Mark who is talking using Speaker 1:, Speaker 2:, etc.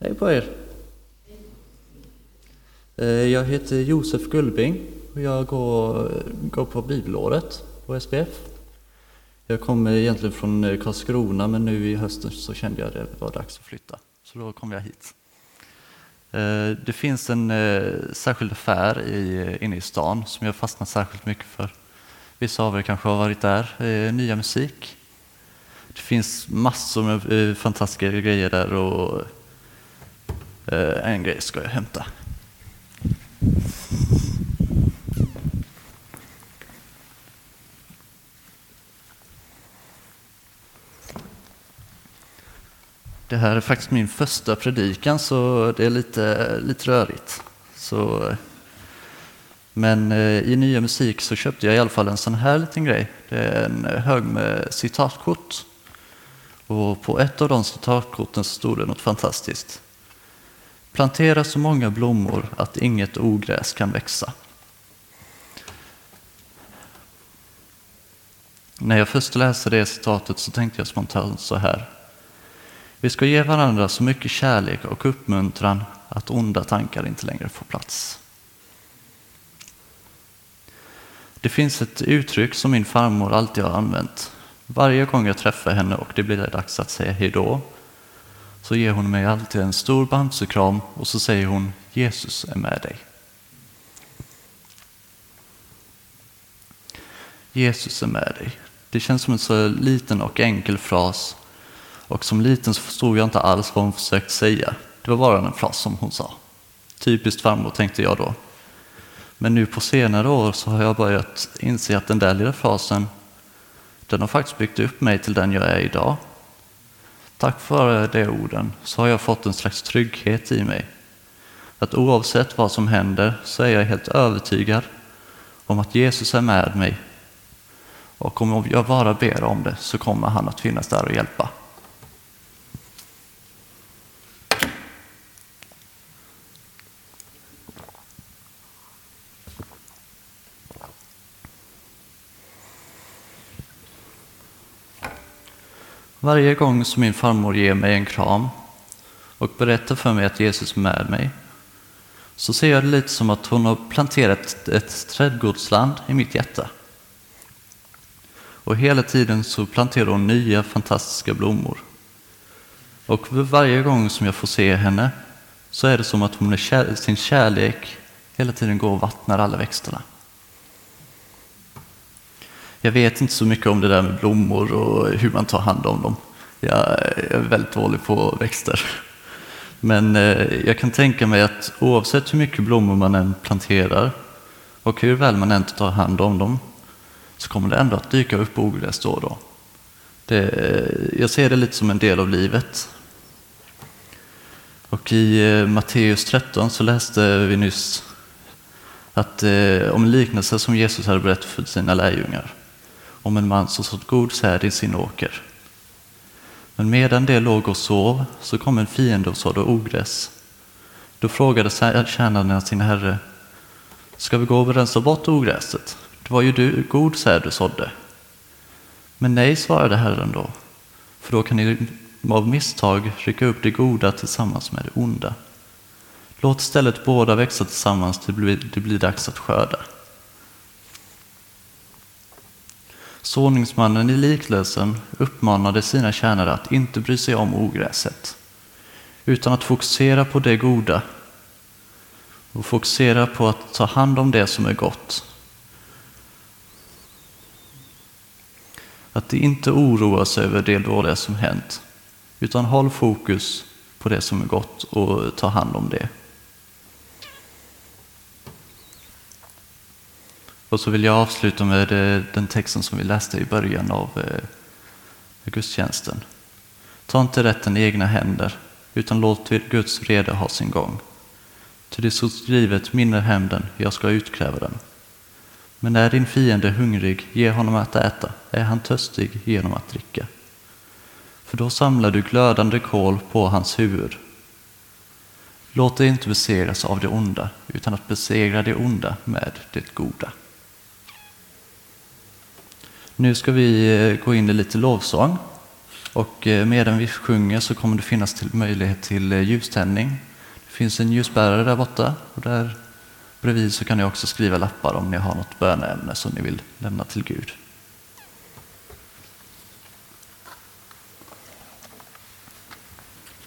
Speaker 1: Hej på er! Eh, jag heter Josef Gullbing och jag går, går på bibelåret på SPF. Jag kommer egentligen från eh, Karlskrona men nu i hösten så kände jag att det var dags att flytta. Så då kom jag hit. Eh, det finns en särskild affär i, inne i stan som jag fastnat särskilt mycket för. Vissa av er kanske har varit där. Nya Musik. Det finns massor med fantastiska grejer där och Eh, en grej ska jag hämta. Det här är faktiskt min första predikan så det är lite, lite rörigt. Så, men eh, i nya musik så köpte jag i alla fall en sån här liten grej. Det är en hög med citatkort. Och på ett av de citatkorten stod det något fantastiskt. Plantera så många blommor att inget ogräs kan växa. När jag först läste det citatet så tänkte jag spontant så här. Vi ska ge varandra så mycket kärlek och uppmuntran att onda tankar inte längre får plats. Det finns ett uttryck som min farmor alltid har använt. Varje gång jag träffar henne och det blir dags att säga hejdå så ger hon mig alltid en stor bamsekram och så säger hon Jesus är med dig. Jesus är med dig. Det känns som en så liten och enkel fras och som liten så förstod jag inte alls vad hon försökte säga. Det var bara en fras som hon sa. Typiskt farmor tänkte jag då. Men nu på senare år så har jag börjat inse att den där lilla frasen den har faktiskt byggt upp mig till den jag är idag. Tack vare de orden så har jag fått en slags trygghet i mig. Att oavsett vad som händer så är jag helt övertygad om att Jesus är med mig. Och om jag bara ber om det så kommer han att finnas där och hjälpa. Varje gång som min farmor ger mig en kram och berättar för mig att Jesus är med mig så ser jag det lite som att hon har planterat ett, trädgårdsland i mitt hjärta. Och hela tiden så planterar hon nya fantastiska blommor. Och varje gång som jag får se henne så är det som att hon med kär, sin kärlek hela tiden går och vattnar alla växterna. Jag vet inte så mycket om det där med blommor och hur man tar hand om dem. Jag är väldigt dålig på växter. Men eh, jag kan tänka mig att oavsett hur mycket blommor man än planterar och hur väl man än tar hand om dem så kommer det ändå att dyka upp ogräs då och då. Det, eh, jag ser det lite som en del av livet. Och i eh, Matteus 13 så läste vi nyss att, om en liknelse som Jesus hade berättat för sina lärjungar om en man som sått god säd i sin åker. Men medan det låg och sov så kom en fiende och sådde ogräs. Då frågade tjänarna sin herre, ska vi gå och rensa bort ogräset? Det var ju du, god säd du sådde. Men nej, svarade Herren då, för då kan ni av misstag rycka upp det goda tillsammans med det onda. Låt istället båda växa tillsammans till det blir, det blir dags att skörda. Såningsmannen i liklösen uppmanade sina tjänare att inte bry sig om ogräset, utan att fokusera på det goda och fokusera på att ta hand om det som är gott. Att inte oroa sig över det dåliga som hänt, utan håll fokus på det som är gott och ta hand om det. Och så vill jag avsluta med eh, den texten som vi läste i början av eh, gudstjänsten. Ta inte rätten i egna händer, utan låt Guds vrede ha sin gång. Till det så skrivet, min är hämnden, jag ska utkräva den. Men är din fiende hungrig, ge honom att äta, är han törstig, ge honom att dricka. För då samlar du glödande kol på hans huvud. Låt dig inte besegras av det onda, utan att besegra det onda med det goda. Nu ska vi eh, gå in i lite lovsång Och eh, medan vi sjunger så kommer det finnas till möjlighet till eh, ljuständning. Det finns en ljusbärare där borta och där bredvid så kan ni också skriva lappar om ni har något böneämne som ni vill lämna till Gud.